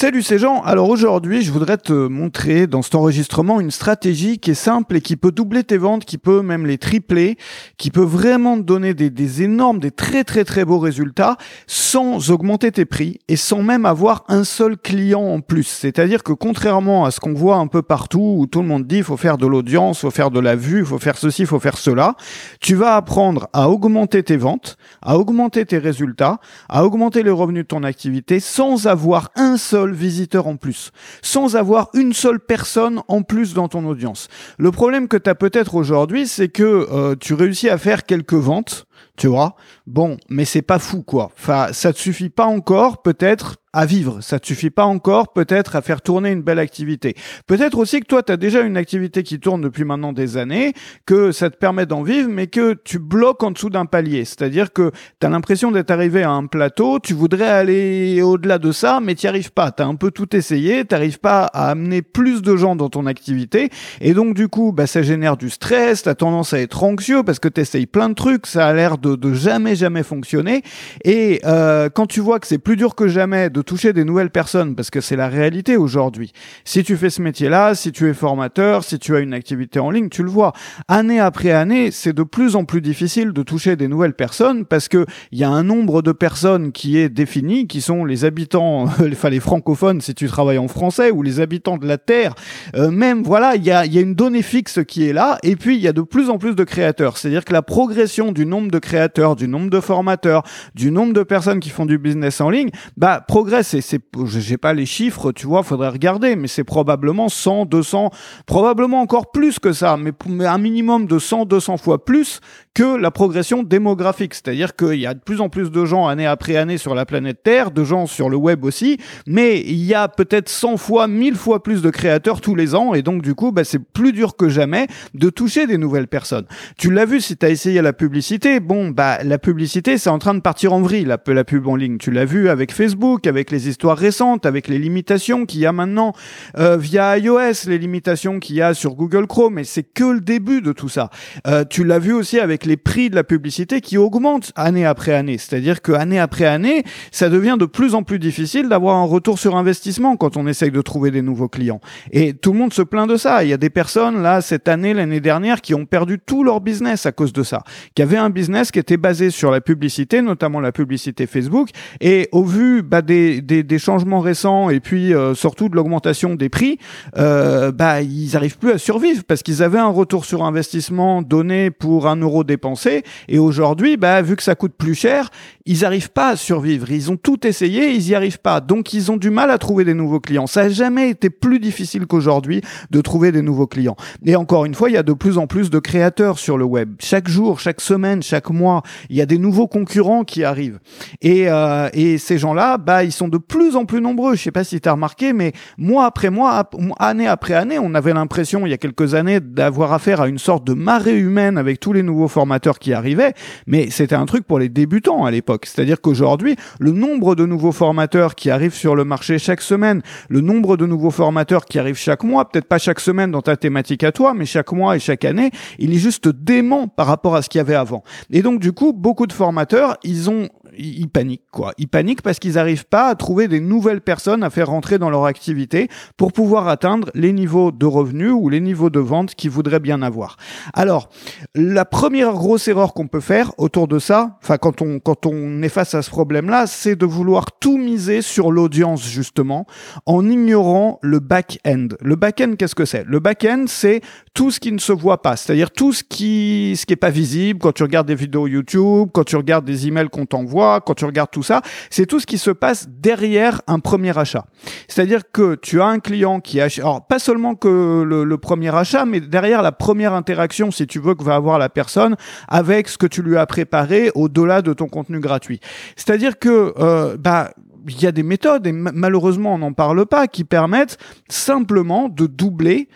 Salut ces gens, alors aujourd'hui je voudrais te montrer dans cet enregistrement une stratégie qui est simple et qui peut doubler tes ventes, qui peut même les tripler, qui peut vraiment te donner des, énormes, des très très très beaux résultats sans augmenter tes prix et sans même avoir un seul client en plus. C'est-à-dire que contrairement à ce qu'on voit un peu partout où tout le monde dit il faut faire de l'audience, il faut faire de la vue, il faut faire ceci, il faut faire cela, tu vas apprendre à augmenter tes ventes, à augmenter tes résultats, à augmenter les revenus de ton activité sans avoir un seul visiteur en plus, sans avoir une seule personne en plus dans ton audience. Le problème que tu as peut-être aujourd'hui, c'est que euh, tu réussis à faire quelques ventes, tu vois. Bon, mais c'est pas fou quoi. Enfin, ça te suffit pas encore peut-être à vivre. Ça te suffit pas encore peut-être à faire tourner une belle activité. Peut-être aussi que toi, tu as déjà une activité qui tourne depuis maintenant des années, que ça te permet d'en vivre, mais que tu bloques en dessous d'un palier. C'est-à-dire que tu as l'impression d'être arrivé à un plateau, tu voudrais aller au-delà de ça, mais tu arrives pas. Tu as un peu tout essayé, tu n'arrives pas à amener plus de gens dans ton activité, et donc du coup, bah, ça génère du stress, tu as tendance à être anxieux parce que tu essayes plein de trucs, ça a l'air de jamais, jamais fonctionner, et euh, quand tu vois que c'est plus dur que jamais de toucher des nouvelles personnes, parce que c'est la réalité aujourd'hui. Si tu fais ce métier-là, si tu es formateur, si tu as une activité en ligne, tu le vois. Année après année, c'est de plus en plus difficile de toucher des nouvelles personnes parce que il y a un nombre de personnes qui est défini, qui sont les habitants, enfin les francophones si tu travailles en français, ou les habitants de la Terre. Euh, même, voilà, il y a, y a une donnée fixe qui est là, et puis il y a de plus en plus de créateurs. C'est-à-dire que la progression du nombre de créateurs, du nombre de formateurs, du nombre de personnes qui font du business en ligne, bah progresse c'est, c'est, j'ai pas les chiffres, tu vois, faudrait regarder, mais c'est probablement 100, 200, probablement encore plus que ça, mais, un minimum de 100, 200 fois plus que la progression démographique. C'est-à-dire qu'il y a de plus en plus de gens année après année sur la planète Terre, de gens sur le web aussi, mais il y a peut-être 100 fois, 1000 fois plus de créateurs tous les ans, et donc du coup, bah, c'est plus dur que jamais de toucher des nouvelles personnes. Tu l'as vu si tu as essayé la publicité, bon, bah, la publicité, c'est en train de partir en vrille, la, la pub en ligne. Tu l'as vu avec Facebook, avec les histoires récentes, avec les limitations qu'il y a maintenant euh, via iOS, les limitations qu'il y a sur Google Chrome, mais c'est que le début de tout ça. Euh, tu l'as vu aussi avec les prix de la publicité qui augmentent année après année. C'est-à-dire que année après année, ça devient de plus en plus difficile d'avoir un retour sur investissement quand on essaye de trouver des nouveaux clients. Et tout le monde se plaint de ça. Il y a des personnes là cette année, l'année dernière, qui ont perdu tout leur business à cause de ça, qui avaient un business qui était basé sur la publicité, notamment la publicité Facebook, et au vu bah, des des, changements récents et puis euh, surtout de l'augmentation des prix, euh, bah ils arrivent plus à survivre parce qu'ils avaient un retour sur investissement donné pour un euro dépensé et aujourd'hui, bah vu que ça coûte plus cher, ils arrivent pas à survivre. Ils ont tout essayé, ils y arrivent pas. Donc ils ont du mal à trouver des nouveaux clients. Ça a jamais été plus difficile qu'aujourd'hui de trouver des nouveaux clients. Et encore une fois, il y a de plus en plus de créateurs sur le web. Chaque jour, chaque semaine, chaque mois, il y a des nouveaux concurrents qui arrivent. Et, euh, et ces gens-là, bah ils sont de plus en plus nombreux. Je sais pas si tu as remarqué, mais mois après mois, année après année, on avait l'impression il y a quelques années d'avoir affaire à une sorte de marée humaine avec tous les nouveaux formateurs qui arrivaient, mais c'était un truc pour les débutants à l'époque. C'est-à-dire qu'aujourd'hui, le nombre de nouveaux formateurs qui arrivent sur le marché chaque semaine, le nombre de nouveaux formateurs qui arrivent chaque mois, peut-être pas chaque semaine dans ta thématique à toi, mais chaque mois et chaque année, il est juste dément par rapport à ce qu'il y avait avant. Et donc du coup, beaucoup de formateurs, ils ont ils paniquent quoi. Ils paniquent parce qu'ils n'arrivent pas à trouver des nouvelles personnes à faire rentrer dans leur activité pour pouvoir atteindre les niveaux de revenus ou les niveaux de vente qu'ils voudraient bien avoir. Alors, la première grosse erreur qu'on peut faire autour de ça, enfin quand on quand on est face à ce problème-là, c'est de vouloir tout miser sur l'audience justement en ignorant le back-end. Le back-end, qu'est-ce que c'est? Le back-end, c'est tout ce qui ne se voit pas, c'est-à-dire tout ce qui ce qui est pas visible quand tu regardes des vidéos YouTube, quand tu regardes des emails qu'on t'envoie quand tu regardes tout ça, c'est tout ce qui se passe derrière un premier achat. C'est-à-dire que tu as un client qui achète, alors pas seulement que le, premier achat, mais derrière la première interaction, si tu veux, que va avoir la personne avec ce que tu lui as préparé au-delà de ton contenu gratuit. C'est-à-dire que, euh, bah, il y a des méthodes, et malheureusement on n'en parle pas, qui permettent simplement de doubler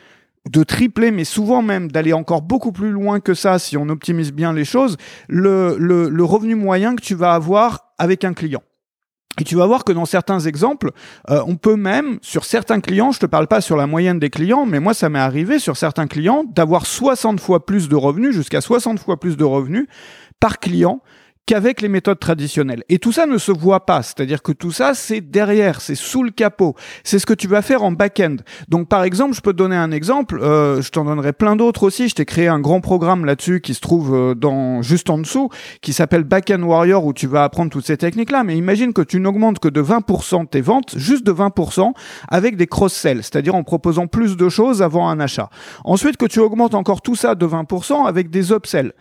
de tripler, mais souvent même d'aller encore beaucoup plus loin que ça, si on optimise bien les choses, le, le, revenu moyen que tu vas avoir avec un client. Et tu vas voir que dans certains exemples, euh, on peut même, sur certains clients, je te parle pas sur la moyenne des clients, mais moi ça m'est arrivé sur certains clients d'avoir 60 fois plus de revenus, jusqu'à 60 fois plus de revenus par client qu'avec les méthodes traditionnelles. Et tout ça ne se voit pas, c'est-à-dire que tout ça, c'est derrière, c'est sous le capot. C'est ce que tu vas faire en back-end. Donc par exemple, je peux te donner un exemple, euh, je t'en donnerai plein d'autres aussi, je t'ai créé un grand programme là-dessus qui se trouve euh, dans juste en dessous, qui s'appelle Back-end Warrior, où tu vas apprendre toutes ces techniques-là, mais imagine que tu n'augmentes que de 20% tes ventes, juste de 20%, avec des cross-sells, c'est-à-dire en proposant plus de choses avant un achat. Ensuite, que tu augmentes encore tout ça de 20% avec des upsells.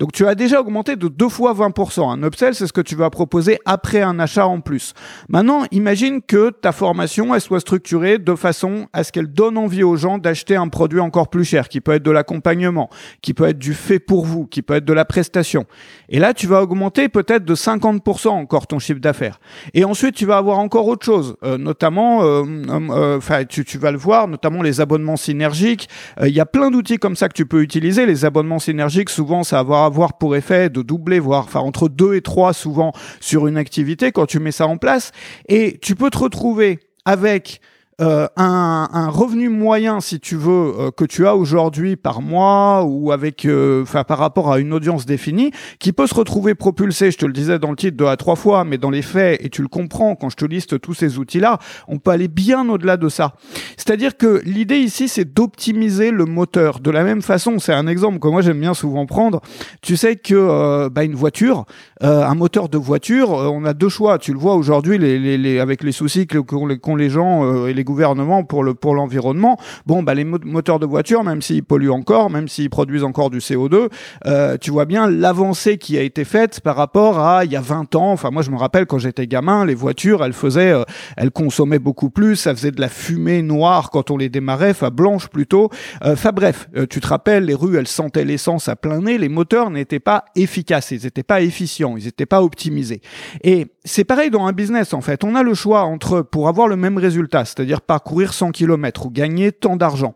Donc tu as déjà augmenté de deux fois 20%. Un upsell, c'est ce que tu vas proposer après un achat en plus. Maintenant, imagine que ta formation, elle soit structurée de façon à ce qu'elle donne envie aux gens d'acheter un produit encore plus cher, qui peut être de l'accompagnement, qui peut être du fait pour vous, qui peut être de la prestation. Et là, tu vas augmenter peut-être de 50% encore ton chiffre d'affaires. Et ensuite, tu vas avoir encore autre chose, euh, notamment, euh, euh, enfin, tu, tu, vas le voir, notamment les abonnements synergiques. Il y a plein d'outils comme ça que tu peux utiliser. Les abonnements synergiques, souvent, ça va avoir avoir pour effet de doubler, voire enfin entre 2 et 3 souvent sur une activité quand tu mets ça en place. Et tu peux te retrouver avec euh, un, un, revenu moyen, si tu veux, euh, que tu as aujourd'hui par mois ou avec, euh, enfin, par rapport à une audience définie, qui peut se retrouver propulsé, je te le disais dans le titre deux à trois fois, mais dans les faits, et tu le comprends quand je te liste tous ces outils-là, on peut aller bien au-delà de ça. C'est-à-dire que l'idée ici, c'est d'optimiser le moteur. De la même façon, c'est un exemple que moi j'aime bien souvent prendre. Tu sais que bah, une voiture, un moteur de voiture, on a deux choix. Tu le vois aujourd'hui, les, les, les, avec les soucis qu'ont les, les gens gouvernements pour le pour l'environnement. Bon, bah les moteurs de voiture, même s'ils polluent encore, même s'ils produisent encore du CO2, euh, tu vois bien l'avancée qui a été faite par rapport à il y a 20 ans. Enfin, moi, je me rappelle quand j'étais gamin, les voitures, elles faisaient, euh, elles consommaient beaucoup plus, ça faisait de la fumée noire quand on les démarrait, enfin blanche plutôt. Euh, enfin bref, euh, tu te rappelles, les rues, elles sentaient l'essence à plein nez, les moteurs n'étaient pas efficaces, ils n'étaient pas efficients, ils n'étaient pas optimisés. Et c'est pareil dans un business en fait. On a le choix entre pour avoir le même résultat, c'est-à-dire parcourir 100 km ou gagner tant d'argent.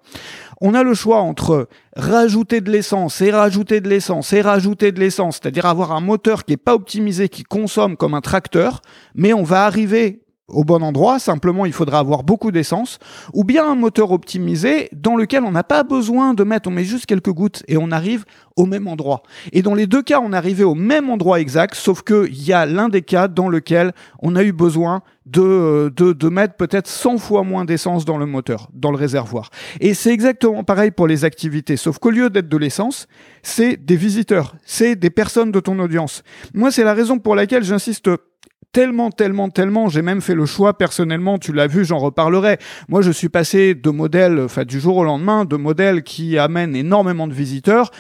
On a le choix entre rajouter de l'essence et rajouter de l'essence et rajouter de l'essence, c'est-à-dire avoir un moteur qui est pas optimisé, qui consomme comme un tracteur, mais on va arriver au bon endroit, simplement il faudra avoir beaucoup d'essence, ou bien un moteur optimisé dans lequel on n'a pas besoin de mettre, on met juste quelques gouttes et on arrive au même endroit. Et dans les deux cas, on arrivé au même endroit exact, sauf qu'il y a l'un des cas dans lequel on a eu besoin de, de, de mettre peut-être 100 fois moins d'essence dans le moteur, dans le réservoir. Et c'est exactement pareil pour les activités, sauf qu'au lieu d'être de l'essence, c'est des visiteurs, c'est des personnes de ton audience. Moi, c'est la raison pour laquelle j'insiste tellement, tellement, tellement. J'ai même fait le choix personnellement, tu l'as vu, j'en reparlerai. Moi, je suis passé de modèles, enfin, du jour au lendemain, de modèles qui amènent énormément de visiteurs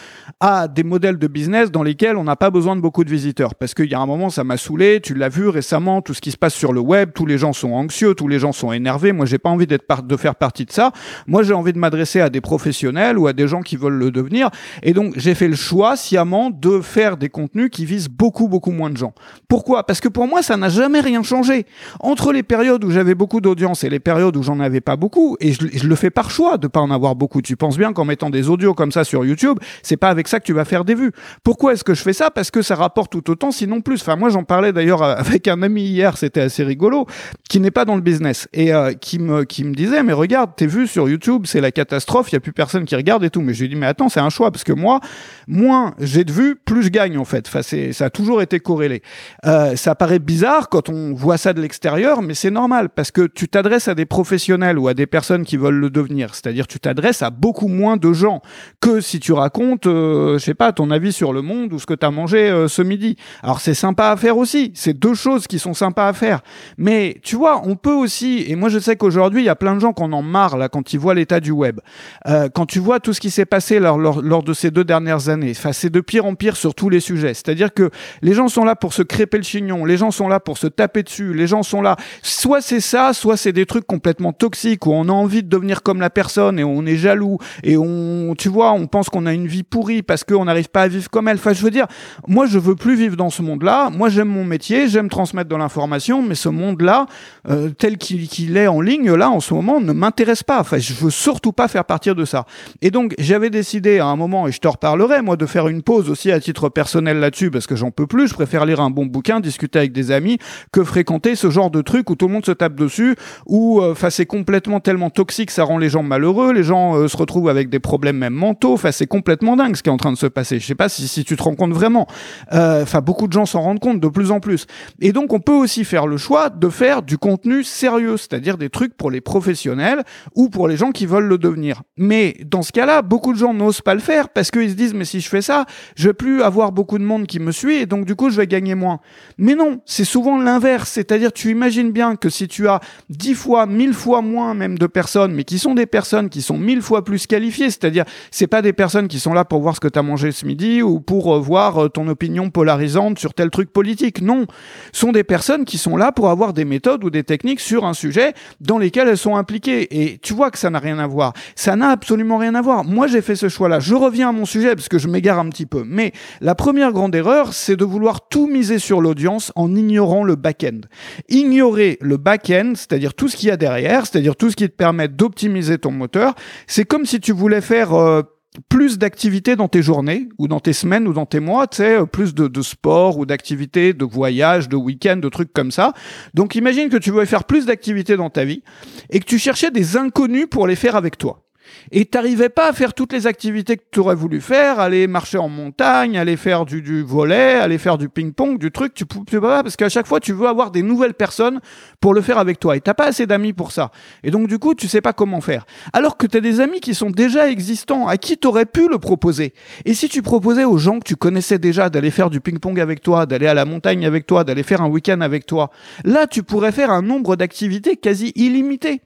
à des modèles de business dans lesquels on n'a pas besoin de beaucoup de visiteurs. Parce qu'il y a un moment, ça m'a saoulé. Tu l'as vu récemment, tout ce qui se passe sur le web, tous les gens sont anxieux, tous les gens sont énervés. Moi, j'ai pas envie de faire partie de ça. Moi, j'ai envie de m'adresser à des professionnels ou à des gens qui veulent le devenir. Et donc, j'ai fait le choix sciemment de faire des contenus qui visent beaucoup, beaucoup moins de gens. Pourquoi? Parce que pour moi, ça n'a jamais rien changé. Entre les périodes où j'avais beaucoup d'audience et les périodes où j'en avais pas beaucoup, et je, le fais par choix de pas en avoir beaucoup. Tu penses bien qu'en mettant des audios comme ça sur YouTube, c'est pas avec ça que tu vas faire des vues. Pourquoi est-ce que je fais ça? Parce que ça rapporte tout autant, sinon plus. Enfin, moi, j'en parlais d'ailleurs avec un ami hier, c'était assez rigolo, qui n'est pas dans le business et euh, qui me qui me disait, mais regarde, tes vues sur YouTube, c'est la catastrophe, il y a plus personne qui regarde et tout. Mais je lui dit, mais attends, c'est un choix parce que moi, moins j'ai de vues, plus je gagne en fait. Ça a toujours été corrélé. Euh, ça paraît bizarre quand on voit ça de l'extérieur, mais c'est normal parce que tu t'adresses à des professionnels ou à des personnes qui veulent le devenir. C'est-à-dire tu t'adresses à beaucoup moins de gens que si tu racontes, euh, je sais pas, ton avis sur le monde ou ce que tu as mangé euh, ce midi. Alors c'est sympa à faire aussi. C'est deux choses qui sont sympas à faire. Mais tu vois, on peut aussi, et moi je sais qu'aujourd'hui, il y a plein de gens qui en marre là quand ils voient l'état du web. Euh, quand tu vois tout ce qui s'est passé lors, de ces deux dernières années, c'est de pire en pire sur tous les sujets. C'est-à-dire que les gens sont là pour se crêper le chignon, les gens sont là pour se taper dessus. Les gens sont là. Soit c'est ça, soit c'est des trucs complètement toxiques où on a envie de devenir comme la personne et on est jaloux et on, tu vois, on pense qu'on a une vie pourrie parce qu'on n'arrive pas à vivre comme elle. Enfin, je veux dire, moi, je veux plus vivre dans ce monde-là. Moi, j'aime mon métier, j'aime transmettre de l'information, mais ce monde-là, euh, tel qu'il est en ligne, là, en ce moment, ne m'intéresse pas. Enfin, je veux surtout pas faire partir de ça. Et donc, j'avais décidé à un moment, et je te reparlerai, moi, de faire une pause aussi à titre personnel là-dessus parce que j'en peux plus. Je préfère lire un bon bouquin, discuter avec des amis que fréquenter ce genre de truc où tout le monde se tape dessus, où enfin c'est complètement tellement toxique, ça rend les gens malheureux, les gens se retrouvent avec des problèmes même mentaux. C'est complètement dingue ce qui est en train de se passer. Je sais pas si, tu te rends compte vraiment. Enfin beaucoup de gens s'en rendent compte de plus en plus. Et donc on peut aussi faire le choix de faire du contenu sérieux, c'est-à-dire des trucs pour les professionnels ou pour les gens qui veulent le devenir. Mais dans ce cas-là, beaucoup de gens n'osent pas le faire parce qu'ils se disent mais si je fais ça, je vais plus avoir beaucoup de monde qui me suit et donc du coup je vais gagner moins. Mais non, c'est souvent l'inverse, c'est-à-dire tu imagines bien que si tu as dix fois, mille fois moins même de personnes, mais qui sont des personnes qui sont mille fois plus qualifiées, c'est-à-dire c'est pas des personnes qui sont là pour voir ce que tu as mangé ce midi ou pour euh, voir euh, ton opinion polarisante sur tel truc politique. Non, sont des personnes qui sont là pour avoir des méthodes ou des techniques sur un sujet dans lesquels elles sont impliquées. Et tu vois que ça n'a rien à voir. Ça n'a absolument rien à voir. Moi, j'ai fait ce choix-là. Je reviens à mon sujet parce que je m'égare un petit peu. Mais la première grande erreur, c'est de vouloir tout miser sur l'audience en ignorant le back-end. Ignorer le back-end, c'est-à-dire tout ce qu'il y a derrière, c'est-à-dire tout ce qui te permet d'optimiser ton moteur, c'est comme si tu voulais faire euh, plus d'activités dans tes journées ou dans tes semaines ou dans tes mois, tu sais, plus de, de sport ou d'activités, de voyages, de week-ends, de trucs comme ça. Donc imagine que tu veux faire plus d'activités dans ta vie et que tu cherchais des inconnus pour les faire avec toi et t'arrivais pas à faire toutes les activités que tu aurais voulu faire, aller marcher en montagne, aller faire du, du volet, aller faire du ping-pong, du truc, tu peux pas parce qu'à chaque fois tu veux avoir des nouvelles personnes pour le faire avec toi et t'as pas assez d'amis pour ça. Et donc du coup, tu sais pas comment faire. Alors que tu as des amis qui sont déjà existants, à qui t'aurais pu le proposer. Et si tu proposais aux gens que tu connaissais déjà d'aller faire du ping-pong avec toi, d'aller à la montagne avec toi, d'aller faire un week-end avec toi, là tu pourrais faire un nombre d'activités quasi illimité.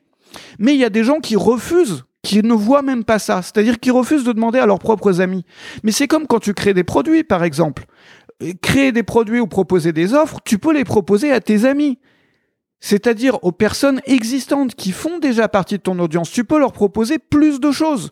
Mais il y a des gens qui refusent qui ne voient même pas ça, c'est-à-dire qui refusent de demander à leurs propres amis. Mais c'est comme quand tu crées des produits, par exemple. Euh, créer des produits ou proposer des offres, tu peux les proposer à tes amis. C'est-à-dire aux personnes existantes qui font déjà partie de ton audience. Tu peux leur proposer plus de choses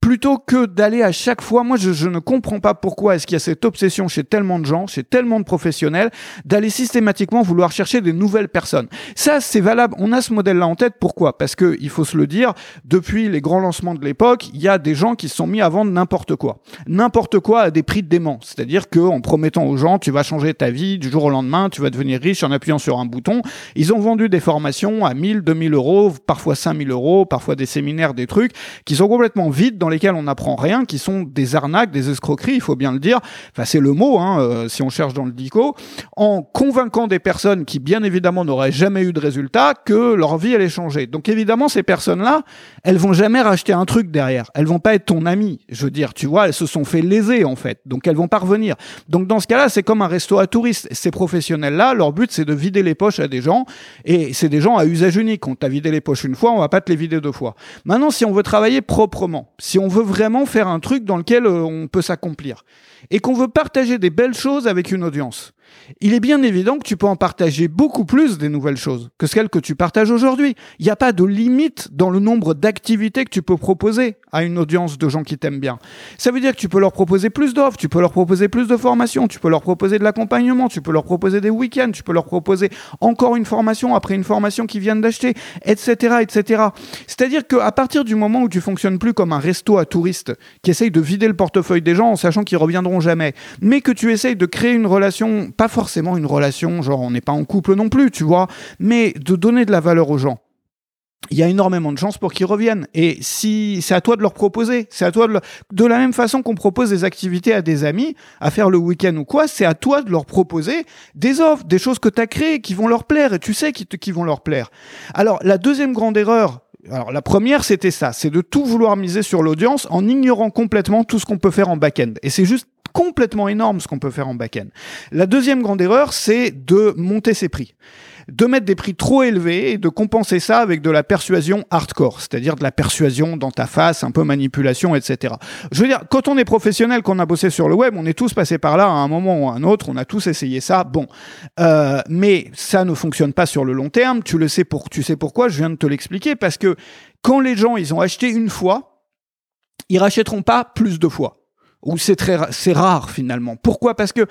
plutôt que d'aller à chaque fois, moi je, ne comprends pas pourquoi est-ce qu'il y a cette obsession chez tellement de gens, chez tellement de professionnels, d'aller systématiquement vouloir chercher des nouvelles personnes. Ça c'est valable, on a ce modèle-là en tête, pourquoi? Parce que il faut se le dire, depuis les grands lancements de l'époque, il y a des gens qui se sont mis à vendre n'importe quoi. N'importe quoi à des prix de dément. C'est-à-dire que en promettant aux gens, tu vas changer ta vie du jour au lendemain, tu vas devenir riche en appuyant sur un bouton, ils ont vendu des formations à 1000, 2000 euros, parfois 5000 euros, parfois des séminaires, des trucs, qui sont complètement vides dans lesquels on n'apprend rien, qui sont des arnaques, des escroqueries, il faut bien le dire. Enfin, c'est le mot, hein, euh, si on cherche dans le dico, en convainquant des personnes qui, bien évidemment, n'auraient jamais eu de résultat, que leur vie allait changer. Donc, évidemment, ces personnes-là, elles vont jamais racheter un truc derrière. Elles vont pas être ton ami. Je veux dire, tu vois, elles se sont fait léser, en fait. Donc, elles vont pas revenir. Donc, dans ce cas-là, c'est comme un resto à touristes. Ces professionnels-là, leur but, c'est de vider les poches à des gens. Et c'est des gens à usage unique. On t'a vidé les poches une fois, on va pas te les vider deux fois. Maintenant, si on veut travailler proprement, si on veut vraiment faire un truc dans lequel euh, on peut s'accomplir. Et qu'on veut partager des belles choses avec une audience, il est bien évident que tu peux en partager beaucoup plus des nouvelles choses que celles que tu partages aujourd'hui. Il n'y a pas de limite dans le nombre d'activités que tu peux proposer à une audience de gens qui t'aiment bien. Ça veut dire que tu peux leur proposer plus d'offres, tu peux leur proposer plus de formations, tu peux leur proposer de l'accompagnement, tu peux leur proposer des week-ends, tu peux leur proposer encore une formation après une formation qu'ils viennent d'acheter, etc., etc. C'est-à-dire qu'à partir du moment où tu fonctionnes plus comme un resto à touristes qui essaye de vider le portefeuille des gens en sachant qu'ils reviendront jamais, mais que tu essayes de créer une relation pas forcément une relation, genre on n'est pas en couple non plus, tu vois, mais de donner de la valeur aux gens il y a énormément de chances pour qu'ils reviennent. Et si c'est à toi de leur proposer, c'est à toi de, de la même façon qu'on propose des activités à des amis, à faire le week-end ou quoi, c'est à toi de leur proposer des offres, des choses que tu as créées qui vont leur plaire et tu sais qui, qui vont leur plaire. Alors, la deuxième grande erreur, alors la première c'était ça, c'est de tout vouloir miser sur l'audience en ignorant complètement tout ce qu'on peut faire en back-end. Et c'est juste complètement énorme ce qu'on peut faire en back-end. La deuxième grande erreur, c'est de monter ses prix de mettre des prix trop élevés et de compenser ça avec de la persuasion hardcore, c'est-à-dire de la persuasion dans ta face, un peu manipulation, etc. Je veux dire, quand on est professionnel, qu'on a bossé sur le web, on est tous passés par là à un moment ou à un autre, on a tous essayé ça, bon. Euh, mais ça ne fonctionne pas sur le long terme, tu le sais pour, tu sais pourquoi, je viens de te l'expliquer, parce que quand les gens, ils ont acheté une fois, ils rachèteront pas plus de fois ou c'est très c'est rare finalement. Pourquoi? Parce que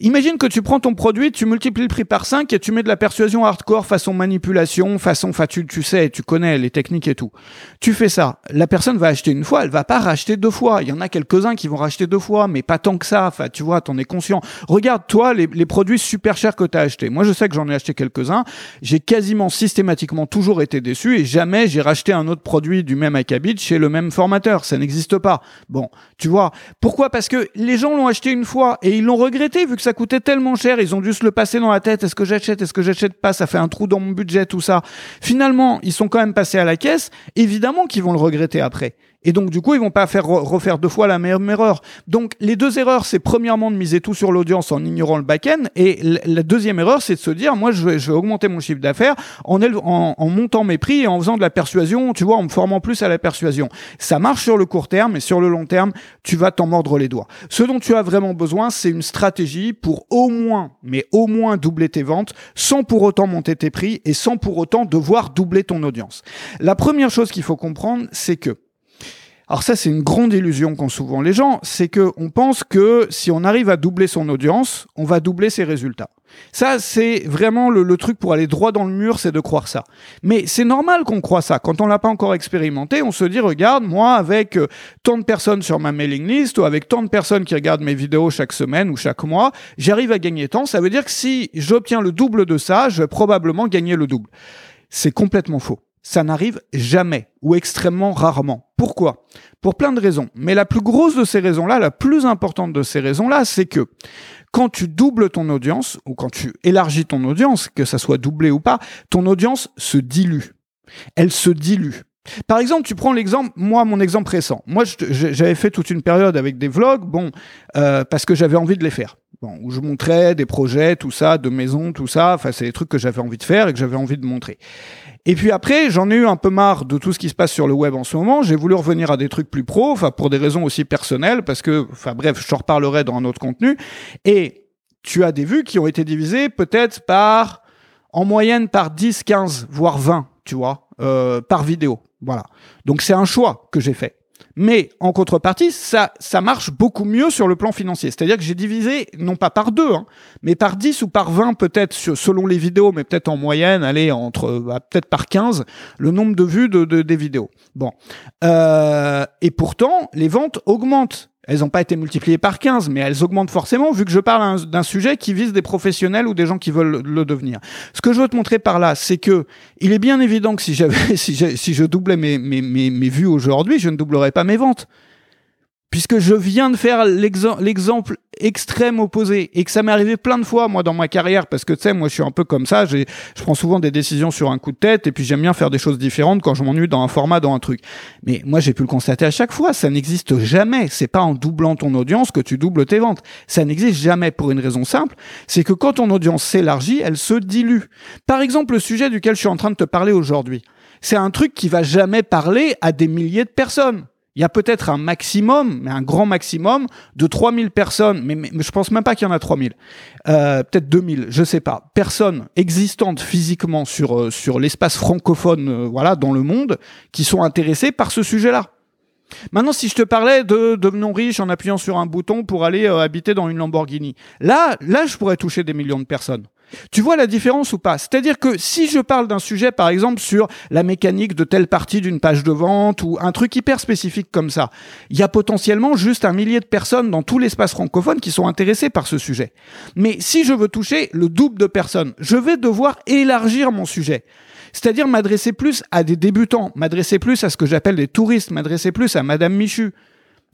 Imagine que tu prends ton produit, tu multiplies le prix par 5 et tu mets de la persuasion hardcore façon manipulation, façon, tu, tu sais, tu connais les techniques et tout. Tu fais ça, la personne va acheter une fois, elle va pas racheter deux fois. Il y en a quelques-uns qui vont racheter deux fois, mais pas tant que ça. Enfin, tu vois, t'en es conscient. Regarde toi les, les produits super chers que tu as achetés. Moi, je sais que j'en ai acheté quelques-uns. J'ai quasiment systématiquement toujours été déçu et jamais j'ai racheté un autre produit du même acabit chez le même formateur. Ça n'existe pas. Bon, tu vois. Pourquoi? Parce que les gens l'ont acheté une fois et ils l'ont regretté vu que ça coûtait tellement cher, ils ont dû se le passer dans la tête. Est-ce que j'achète Est-ce que j'achète pas Ça fait un trou dans mon budget, tout ça. Finalement, ils sont quand même passés à la caisse. Évidemment qu'ils vont le regretter après. Et donc, du coup, ils vont pas faire refaire deux fois la même erreur. Donc, les deux erreurs, c'est premièrement de miser tout sur l'audience en ignorant le back-end. Et la deuxième erreur, c'est de se dire, moi, je vais, je vais augmenter mon chiffre d'affaires en, en, en, montant mes prix et en faisant de la persuasion, tu vois, en me formant plus à la persuasion. Ça marche sur le court terme, mais sur le long terme, tu vas t'en mordre les doigts. Ce dont tu as vraiment besoin, c'est une stratégie pour au moins, mais au moins doubler tes ventes sans pour autant monter tes prix et sans pour autant devoir doubler ton audience. La première chose qu'il faut comprendre, c'est que alors ça, c'est une grande illusion qu'ont souvent les gens, c'est que on pense que si on arrive à doubler son audience, on va doubler ses résultats. Ça, c'est vraiment le, truc pour aller droit dans le mur, c'est de croire ça. Mais c'est normal qu'on croit ça. Quand on l'a pas encore expérimenté, on se dit, regarde, moi, avec euh, tant de personnes sur ma mailing list ou avec tant de personnes qui regardent mes vidéos chaque semaine ou chaque mois, j'arrive à gagner tant. Ça veut dire que si j'obtiens le double de ça, je vais probablement gagner le double. C'est complètement faux ça n'arrive jamais ou extrêmement rarement. Pourquoi? Pour plein de raisons. Mais la plus grosse de ces raisons-là, la plus importante de ces raisons-là, c'est que quand tu doubles ton audience ou quand tu élargis ton audience, que ça soit doublé ou pas, ton audience se dilue. Elle se dilue. Par exemple, tu prends l'exemple, moi, mon exemple récent. Moi, j'avais fait toute une période avec des vlogs, bon, euh, parce que j'avais envie de les faire. Où je montrais des projets, tout ça, de maison, tout ça. Enfin, c'est des trucs que j'avais envie de faire et que j'avais envie de montrer. Et puis après, j'en ai eu un peu marre de tout ce qui se passe sur le web en ce moment. J'ai voulu revenir à des trucs plus pro, enfin pour des raisons aussi personnelles, parce que, enfin bref, je te reparlerai dans un autre contenu. Et tu as des vues qui ont été divisées peut-être par, en moyenne par 10, 15, voire 20, tu vois, euh, par vidéo. Voilà. Donc c'est un choix que j'ai fait. Mais en contrepartie, ça, ça marche beaucoup mieux sur le plan financier. C'est-à-dire que j'ai divisé, non pas par deux, hein, mais par 10 ou par 20 peut-être selon les vidéos, mais peut-être en moyenne, allez, entre bah, peut-être par 15, le nombre de vues de, des vidéos. Bon. Euh, et pourtant, les ventes augmentent. Elles n'ont pas été multipliées par 15, mais elles augmentent forcément vu que je parle d'un sujet qui vise des professionnels ou des gens qui veulent le devenir. Ce que je veux te montrer par là, c'est que il est bien évident que si j'avais, si, si, je doublais mes, mes, mes, mes vues aujourd'hui, je ne doublerais pas mes ventes puisque je viens de faire l'exemple extrême opposé et que ça m'est arrivé plein de fois moi dans ma carrière parce que tu sais moi je suis un peu comme ça je prends souvent des décisions sur un coup de tête et puis j'aime bien faire des choses différentes quand je m'ennuie dans un format dans un truc. Mais moi j'ai pu le constater à chaque fois ça n'existe jamais. C'est pas en doublant ton audience que tu doubles tes ventes. Ça n'existe jamais pour une raison simple c'est que quand ton audience s'élargit elle se dilue. Par exemple le sujet duquel je suis en train de te parler aujourd'hui c'est un truc qui va jamais parler à des milliers de personnes il y a peut-être un maximum, mais un grand maximum de 3000 personnes, mais, je pense même pas qu'il y en a 3000, euh, peut-être 2000, je sais pas, personnes existantes physiquement sur euh, sur l'espace francophone, euh, voilà, dans le monde, qui sont intéressées par ce sujet-là. Maintenant, si je te parlais de devenons riches en appuyant sur un bouton pour aller euh, habiter dans une Lamborghini, là, là, je pourrais toucher des millions de personnes. Tu vois la différence ou pas? C'est-à-dire que si je parle d'un sujet, par exemple, sur la mécanique de telle partie d'une page de vente ou un truc hyper spécifique comme ça, il y a potentiellement juste un millier de personnes dans tout l'espace francophone qui sont intéressées par ce sujet. Mais si je veux toucher le double de personnes, je vais devoir élargir mon sujet. C'est-à-dire m'adresser plus à des débutants, m'adresser plus à ce que j'appelle des touristes, m'adresser plus à Madame Michu,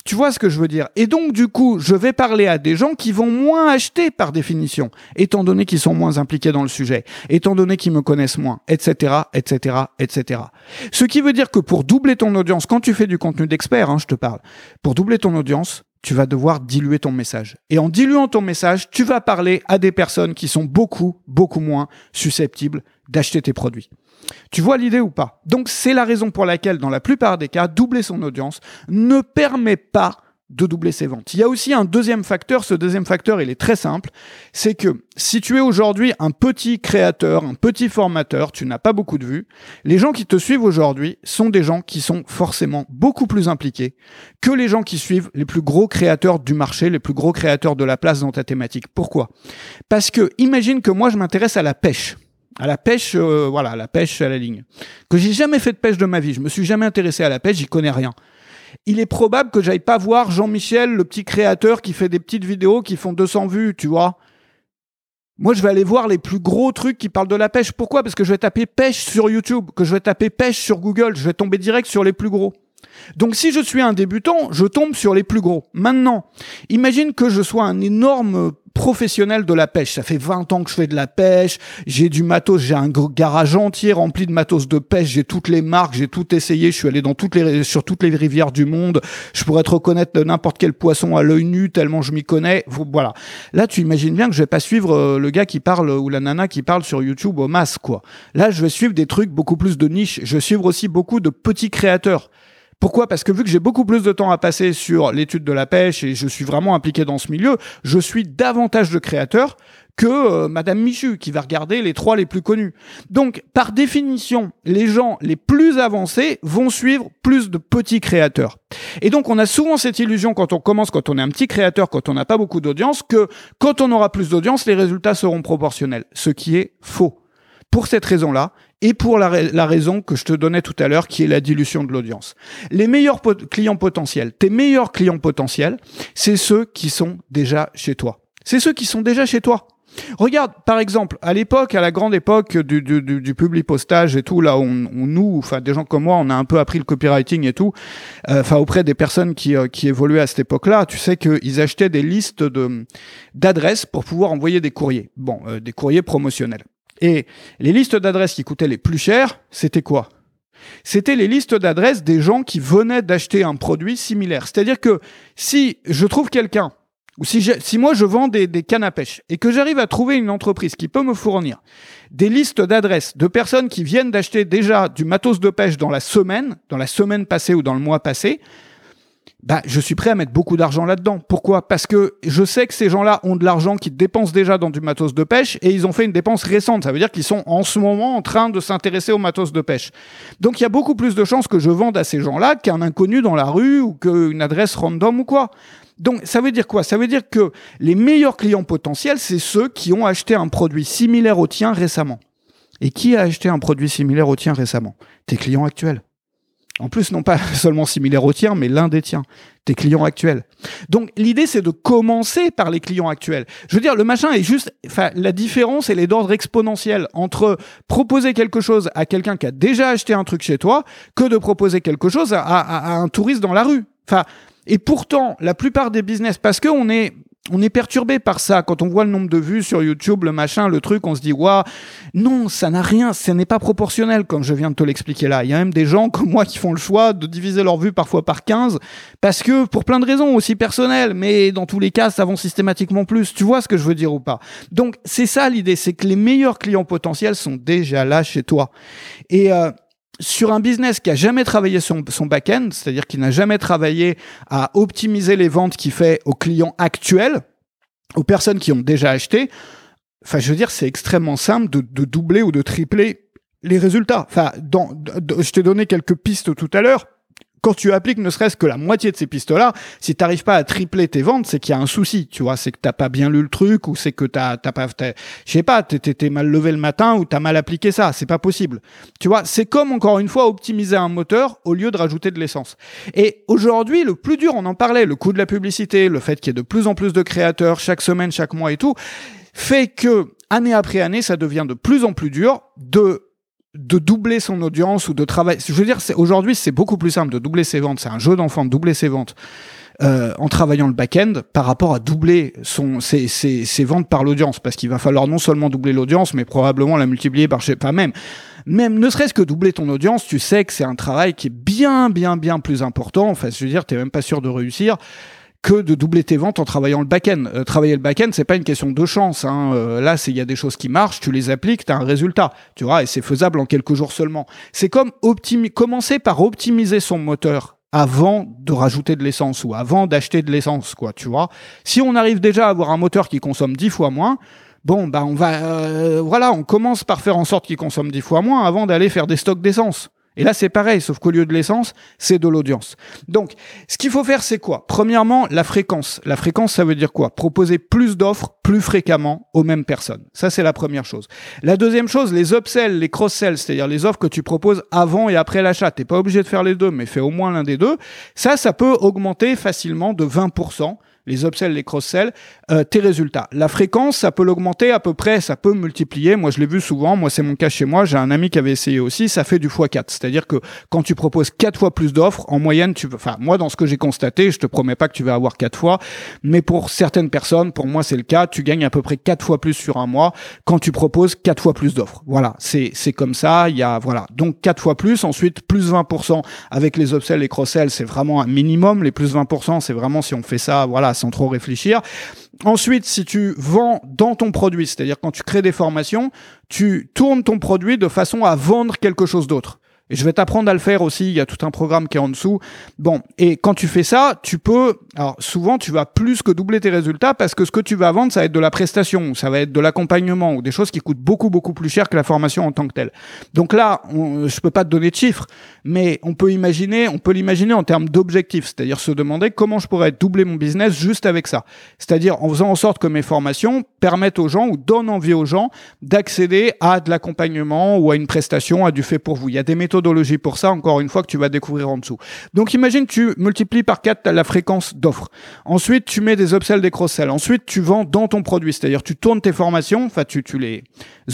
tu vois ce que je veux dire? Et donc, du coup, je vais parler à des gens qui vont moins acheter par définition, étant donné qu'ils sont moins impliqués dans le sujet, étant donné qu'ils me connaissent moins, etc., etc., etc. Ce qui veut dire que pour doubler ton audience, quand tu fais du contenu d'expert, hein, je te parle, pour doubler ton audience, tu vas devoir diluer ton message. Et en diluant ton message, tu vas parler à des personnes qui sont beaucoup, beaucoup moins susceptibles d'acheter tes produits. Tu vois l'idée ou pas? Donc c'est la raison pour laquelle, dans la plupart des cas, doubler son audience ne permet pas de doubler ses ventes. Il y a aussi un deuxième facteur, ce deuxième facteur, il est très simple, c'est que si tu es aujourd'hui un petit créateur, un petit formateur, tu n'as pas beaucoup de vues, les gens qui te suivent aujourd'hui sont des gens qui sont forcément beaucoup plus impliqués que les gens qui suivent les plus gros créateurs du marché, les plus gros créateurs de la place dans ta thématique. Pourquoi? Parce que imagine que moi je m'intéresse à la pêche à la pêche, euh, voilà, à la pêche à la ligne. Que j'ai jamais fait de pêche de ma vie, je me suis jamais intéressé à la pêche, j'y connais rien il est probable que j'aille pas voir Jean-Michel, le petit créateur qui fait des petites vidéos qui font 200 vues, tu vois. Moi, je vais aller voir les plus gros trucs qui parlent de la pêche. Pourquoi? Parce que je vais taper pêche sur YouTube, que je vais taper pêche sur Google, je vais tomber direct sur les plus gros. Donc si je suis un débutant, je tombe sur les plus gros. Maintenant, imagine que je sois un énorme professionnel de la pêche. Ça fait 20 ans que je fais de la pêche, j'ai du matos, j'ai un garage entier rempli de matos de pêche, j'ai toutes les marques, j'ai tout essayé, je suis allé dans toutes les sur toutes les rivières du monde, je pourrais te reconnaître n'importe quel poisson à l'œil nu tellement je m'y connais. Voilà. Là, tu imagines bien que je vais pas suivre euh, le gars qui parle ou la nana qui parle sur YouTube au masse quoi. Là, je vais suivre des trucs beaucoup plus de niche, je vais suivre aussi beaucoup de petits créateurs. Pourquoi? Parce que vu que j'ai beaucoup plus de temps à passer sur l'étude de la pêche et je suis vraiment impliqué dans ce milieu, je suis davantage de créateurs que euh, Madame Michu qui va regarder les trois les plus connus. Donc, par définition, les gens les plus avancés vont suivre plus de petits créateurs. Et donc, on a souvent cette illusion quand on commence, quand on est un petit créateur, quand on n'a pas beaucoup d'audience, que quand on aura plus d'audience, les résultats seront proportionnels. Ce qui est faux. Pour cette raison-là, et pour la, raison que je te donnais tout à l'heure, qui est la dilution de l'audience. Les meilleurs clients potentiels, tes meilleurs clients potentiels, c'est ceux qui sont déjà chez toi. C'est ceux qui sont déjà chez toi. Regarde, par exemple, à l'époque, à la grande époque du, du, du, public postage et tout, là, on, nous, enfin des gens comme moi, on a un peu appris le copywriting et tout, euh, enfin auprès des personnes qui, euh, qui évoluaient à cette époque-là, tu sais qu'ils achetaient des listes de d'adresses pour pouvoir envoyer des courriers, bon, euh, des courriers promotionnels. Et les listes d'adresses qui coûtaient les plus chères, c'était quoi? C'était les listes d'adresses des gens qui venaient d'acheter un produit similaire. C'est-à-dire que si je trouve quelqu'un, ou si, si moi je vends des, des cannes à pêche, et que j'arrive à trouver une entreprise qui peut me fournir des listes d'adresses de personnes qui viennent d'acheter déjà du matos de pêche dans la semaine, dans la semaine passée ou dans le mois passé, bah, je suis prêt à mettre beaucoup d'argent là-dedans. Pourquoi? Parce que je sais que ces gens-là ont de l'argent qu'ils dépensent déjà dans du matos de pêche et ils ont fait une dépense récente. Ça veut dire qu'ils sont en ce moment en train de s'intéresser au matos de pêche. Donc il y a beaucoup plus de chances que je vende à ces gens-là qu'un inconnu dans la rue ou qu'une adresse random ou quoi. Donc ça veut dire quoi? Ça veut dire que les meilleurs clients potentiels, c'est ceux qui ont acheté un produit similaire au tien récemment. Et qui a acheté un produit similaire au tien récemment? Tes clients actuels. En plus, non pas seulement similaire au tien, mais l'un des tiens, tes clients actuels. Donc, l'idée, c'est de commencer par les clients actuels. Je veux dire, le machin est juste, enfin, la différence, elle est d'ordre exponentiel entre proposer quelque chose à quelqu'un qui a déjà acheté un truc chez toi que de proposer quelque chose à, à un touriste dans la rue. Enfin, et pourtant, la plupart des business, parce qu'on est, on est perturbé par ça. Quand on voit le nombre de vues sur YouTube, le machin, le truc, on se dit, waouh, non, ça n'a rien, ce n'est pas proportionnel, comme je viens de te l'expliquer là. Il y a même des gens comme moi qui font le choix de diviser leurs vues parfois par 15, parce que, pour plein de raisons aussi personnelles, mais dans tous les cas, ça vend systématiquement plus. Tu vois ce que je veux dire ou pas? Donc, c'est ça l'idée, c'est que les meilleurs clients potentiels sont déjà là chez toi. Et, euh, sur un business qui a jamais travaillé son, son back-end, c'est-à-dire qui n'a jamais travaillé à optimiser les ventes qu'il fait aux clients actuels, aux personnes qui ont déjà acheté, enfin, je veux dire, c'est extrêmement simple de, doubler ou de tripler les résultats. Enfin, je t'ai donné quelques pistes tout à l'heure quand tu appliques ne serait-ce que la moitié de ces pistes-là, si tu n'arrives pas à tripler tes ventes, c'est qu'il y a un souci, tu vois, c'est que t'as pas bien lu le truc ou c'est que t'as t'as pas, je sais pas, t'es mal levé le matin ou t'as mal appliqué ça, c'est pas possible. Tu vois, c'est comme encore une fois optimiser un moteur au lieu de rajouter de l'essence. Et aujourd'hui, le plus dur, on en parlait, le coût de la publicité, le fait qu'il y ait de plus en plus de créateurs chaque semaine, chaque mois et tout, fait que année après année, ça devient de plus en plus dur de de doubler son audience ou de travailler. Je veux dire, aujourd'hui, c'est beaucoup plus simple de doubler ses ventes. C'est un jeu d'enfant de doubler ses ventes euh, en travaillant le back-end par rapport à doubler son, ses, ses, ses ventes par l'audience. Parce qu'il va falloir non seulement doubler l'audience, mais probablement la multiplier par, je sais pas, même, même ne serait-ce que doubler ton audience, tu sais que c'est un travail qui est bien, bien, bien plus important. Enfin, je veux dire, t'es même pas sûr de réussir que de doubler tes ventes en travaillant le back-end. Euh, travailler le back-end, c'est pas une question de chance. Hein. Euh, là, il y a des choses qui marchent, tu les appliques, tu as un résultat, tu vois, et c'est faisable en quelques jours seulement. C'est comme commencer par optimiser son moteur avant de rajouter de l'essence ou avant d'acheter de l'essence, quoi, tu vois. Si on arrive déjà à avoir un moteur qui consomme 10 fois moins, bon, bah on va, euh, voilà, on commence par faire en sorte qu'il consomme 10 fois moins avant d'aller faire des stocks d'essence. Et là, c'est pareil, sauf qu'au lieu de l'essence, c'est de l'audience. Donc, ce qu'il faut faire, c'est quoi? Premièrement, la fréquence. La fréquence, ça veut dire quoi? Proposer plus d'offres plus fréquemment aux mêmes personnes. Ça, c'est la première chose. La deuxième chose, les upsells, les cross-sells, c'est-à-dire les offres que tu proposes avant et après l'achat. T'es pas obligé de faire les deux, mais fais au moins l'un des deux. Ça, ça peut augmenter facilement de 20% les upsells, les cross-sells, euh, tes résultats. La fréquence, ça peut l'augmenter à peu près, ça peut multiplier. Moi, je l'ai vu souvent. Moi, c'est mon cas chez moi. J'ai un ami qui avait essayé aussi. Ça fait du x4. C'est-à-dire que quand tu proposes quatre fois plus d'offres, en moyenne, tu, enfin, moi, dans ce que j'ai constaté, je te promets pas que tu vas avoir quatre fois, mais pour certaines personnes, pour moi, c'est le cas. Tu gagnes à peu près quatre fois plus sur un mois quand tu proposes quatre fois plus d'offres. Voilà. C'est, c'est comme ça. Il y a, voilà. Donc, quatre fois plus. Ensuite, plus 20% avec les upsells et cross-sells. C'est vraiment un minimum. Les plus 20%, c'est vraiment si on fait ça, voilà, sans trop réfléchir. Ensuite, si tu vends dans ton produit, c'est-à-dire quand tu crées des formations, tu tournes ton produit de façon à vendre quelque chose d'autre. Et je vais t'apprendre à le faire aussi. Il y a tout un programme qui est en dessous. Bon, et quand tu fais ça, tu peux. Alors souvent, tu vas plus que doubler tes résultats parce que ce que tu vas vendre, ça va être de la prestation, ça va être de l'accompagnement ou des choses qui coûtent beaucoup beaucoup plus cher que la formation en tant que telle. Donc là, on, je peux pas te donner de chiffres, mais on peut imaginer, on peut l'imaginer en termes d'objectifs, c'est-à-dire se demander comment je pourrais doubler mon business juste avec ça. C'est-à-dire en faisant en sorte que mes formations permettent aux gens ou donnent envie aux gens d'accéder à de l'accompagnement ou à une prestation, à du fait pour vous. Il y a des méthodes pour ça, encore une fois, que tu vas découvrir en dessous. Donc imagine tu multiplies par 4 la fréquence d'offres. Ensuite, tu mets des upsells, des cross-sells. Ensuite, tu vends dans ton produit, c'est-à-dire tu tournes tes formations, enfin tu, tu les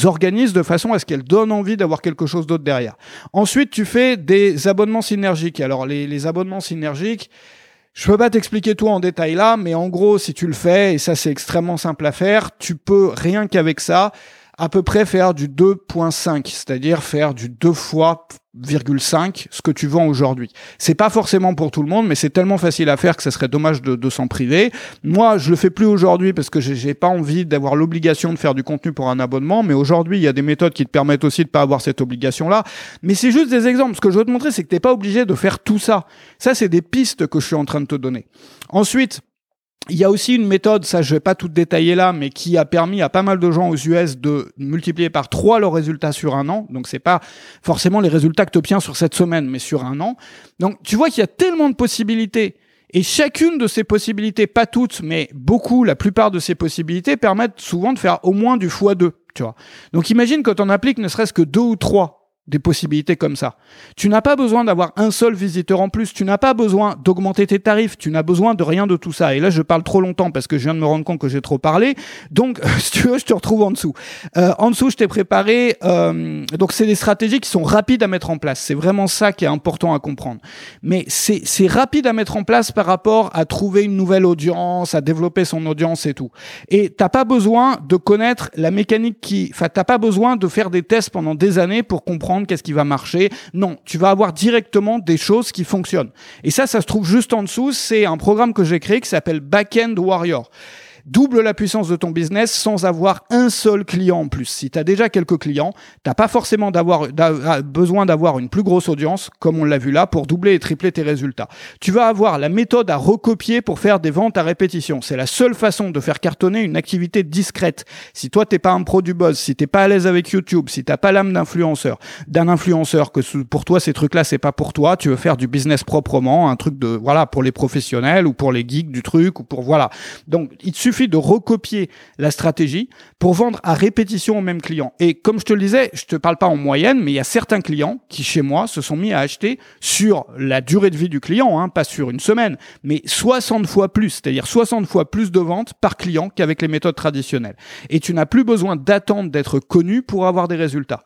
organises de façon à ce qu'elles donnent envie d'avoir quelque chose d'autre derrière. Ensuite, tu fais des abonnements synergiques. Alors les, les abonnements synergiques, je peux pas t'expliquer tout en détail là, mais en gros, si tu le fais, et ça c'est extrêmement simple à faire, tu peux rien qu'avec ça à peu près faire du 2.5, c'est-à-dire faire du 2 fois 5 ce que tu vends aujourd'hui. C'est pas forcément pour tout le monde, mais c'est tellement facile à faire que ça serait dommage de, de s'en priver. Moi, je le fais plus aujourd'hui parce que j'ai pas envie d'avoir l'obligation de faire du contenu pour un abonnement, mais aujourd'hui, il y a des méthodes qui te permettent aussi de pas avoir cette obligation-là. Mais c'est juste des exemples. Ce que je veux te montrer, c'est que t'es pas obligé de faire tout ça. Ça, c'est des pistes que je suis en train de te donner. Ensuite, il y a aussi une méthode, ça je vais pas tout détailler là, mais qui a permis à pas mal de gens aux US de multiplier par trois leurs résultats sur un an. Donc c'est pas forcément les résultats que tu obtiens sur cette semaine, mais sur un an. Donc tu vois qu'il y a tellement de possibilités. Et chacune de ces possibilités, pas toutes, mais beaucoup, la plupart de ces possibilités permettent souvent de faire au moins du x2, tu vois. Donc imagine quand on applique ne serait-ce que deux ou trois des possibilités comme ça. Tu n'as pas besoin d'avoir un seul visiteur en plus, tu n'as pas besoin d'augmenter tes tarifs, tu n'as besoin de rien de tout ça. Et là, je parle trop longtemps parce que je viens de me rendre compte que j'ai trop parlé. Donc, si tu veux, je te retrouve en dessous. Euh, en dessous, je t'ai préparé. Euh, donc, c'est des stratégies qui sont rapides à mettre en place. C'est vraiment ça qui est important à comprendre. Mais c'est rapide à mettre en place par rapport à trouver une nouvelle audience, à développer son audience et tout. Et t'as pas besoin de connaître la mécanique qui, enfin, t'as pas besoin de faire des tests pendant des années pour comprendre qu'est-ce qui va marcher. Non, tu vas avoir directement des choses qui fonctionnent. Et ça, ça se trouve juste en dessous. C'est un programme que j'ai créé qui s'appelle Backend Warrior double la puissance de ton business sans avoir un seul client en plus. Si tu as déjà quelques clients, t'as pas forcément d'avoir besoin d'avoir une plus grosse audience, comme on l'a vu là, pour doubler et tripler tes résultats. Tu vas avoir la méthode à recopier pour faire des ventes à répétition. C'est la seule façon de faire cartonner une activité discrète. Si toi t'es pas un pro du buzz, si t'es pas à l'aise avec YouTube, si t'as pas l'âme d'influenceur, d'un influenceur, que pour toi ces trucs-là c'est pas pour toi, tu veux faire du business proprement, un truc de voilà pour les professionnels ou pour les geeks du truc ou pour voilà. Donc il te suffit de recopier la stratégie pour vendre à répétition au même client. Et comme je te le disais, je te parle pas en moyenne, mais il y a certains clients qui, chez moi, se sont mis à acheter sur la durée de vie du client, hein, pas sur une semaine, mais 60 fois plus, c'est-à-dire 60 fois plus de ventes par client qu'avec les méthodes traditionnelles. Et tu n'as plus besoin d'attendre d'être connu pour avoir des résultats.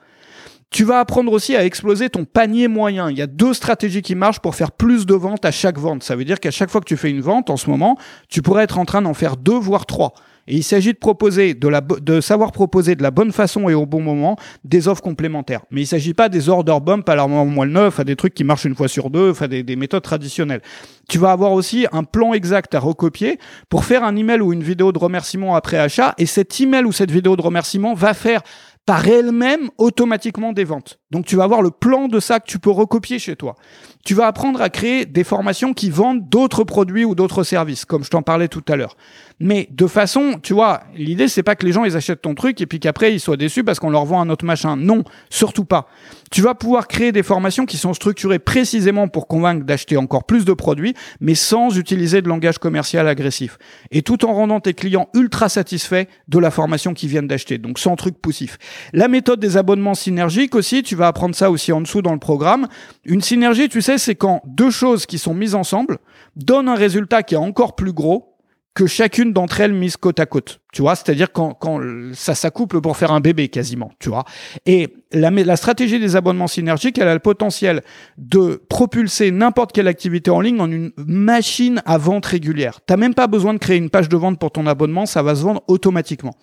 Tu vas apprendre aussi à exploser ton panier moyen. Il y a deux stratégies qui marchent pour faire plus de ventes à chaque vente. Ça veut dire qu'à chaque fois que tu fais une vente, en ce moment, tu pourrais être en train d'en faire deux, voire trois. Et il s'agit de proposer, de, la, de savoir proposer de la bonne façon et au bon moment des offres complémentaires. Mais il ne s'agit pas des order bump à l'armoire moins neuf, à des trucs qui marchent une fois sur deux, enfin des, des méthodes traditionnelles. Tu vas avoir aussi un plan exact à recopier pour faire un email ou une vidéo de remerciement après achat. Et cet email ou cette vidéo de remerciement va faire par elle-même automatiquement des ventes. Donc tu vas avoir le plan de ça que tu peux recopier chez toi. Tu vas apprendre à créer des formations qui vendent d'autres produits ou d'autres services, comme je t'en parlais tout à l'heure. Mais de façon, tu vois, l'idée c'est pas que les gens ils achètent ton truc et puis qu'après ils soient déçus parce qu'on leur vend un autre machin. Non, surtout pas. Tu vas pouvoir créer des formations qui sont structurées précisément pour convaincre d'acheter encore plus de produits, mais sans utiliser de langage commercial agressif. Et tout en rendant tes clients ultra satisfaits de la formation qu'ils viennent d'acheter. Donc sans truc poussif. La méthode des abonnements synergiques aussi, tu vas apprendre ça aussi en dessous dans le programme. Une synergie, tu sais, c'est quand deux choses qui sont mises ensemble donnent un résultat qui est encore plus gros que chacune d'entre elles mises côte à côte. Tu vois, c'est-à-dire quand, quand ça s'accouple pour faire un bébé quasiment, tu vois. Et la, la stratégie des abonnements synergiques, elle a le potentiel de propulser n'importe quelle activité en ligne en une machine à vente régulière. T'as même pas besoin de créer une page de vente pour ton abonnement, ça va se vendre automatiquement.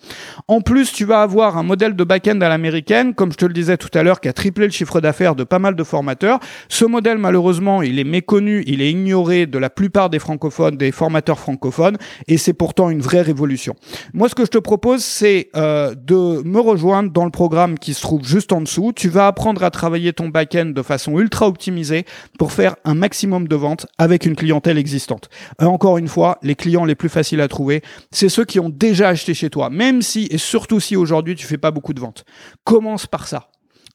En plus, tu vas avoir un modèle de back-end à l'américaine, comme je te le disais tout à l'heure, qui a triplé le chiffre d'affaires de pas mal de formateurs. Ce modèle, malheureusement, il est méconnu, il est ignoré de la plupart des francophones, des formateurs francophones, et c'est pourtant une vraie révolution. Moi, ce que je te propose, c'est euh, de me rejoindre dans le programme qui se trouve juste en dessous. Tu vas apprendre à travailler ton back-end de façon ultra optimisée pour faire un maximum de ventes avec une clientèle existante. Euh, encore une fois, les clients les plus faciles à trouver, c'est ceux qui ont déjà acheté chez toi, même si et surtout si aujourd'hui tu fais pas beaucoup de ventes. Commence par ça.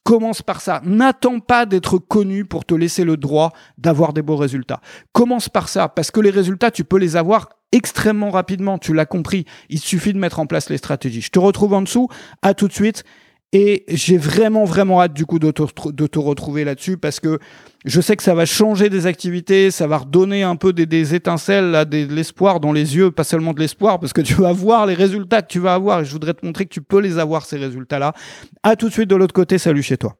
Commence par ça. N'attends pas d'être connu pour te laisser le droit d'avoir des beaux résultats. Commence par ça, parce que les résultats, tu peux les avoir extrêmement rapidement, tu l'as compris. Il suffit de mettre en place les stratégies. Je te retrouve en dessous. À tout de suite. Et j'ai vraiment, vraiment hâte du coup de te, retrouver là-dessus parce que je sais que ça va changer des activités, ça va redonner un peu des, des étincelles, là, de l'espoir dans les yeux, pas seulement de l'espoir, parce que tu vas voir les résultats que tu vas avoir et je voudrais te montrer que tu peux les avoir, ces résultats-là. À tout de suite de l'autre côté, salut chez toi.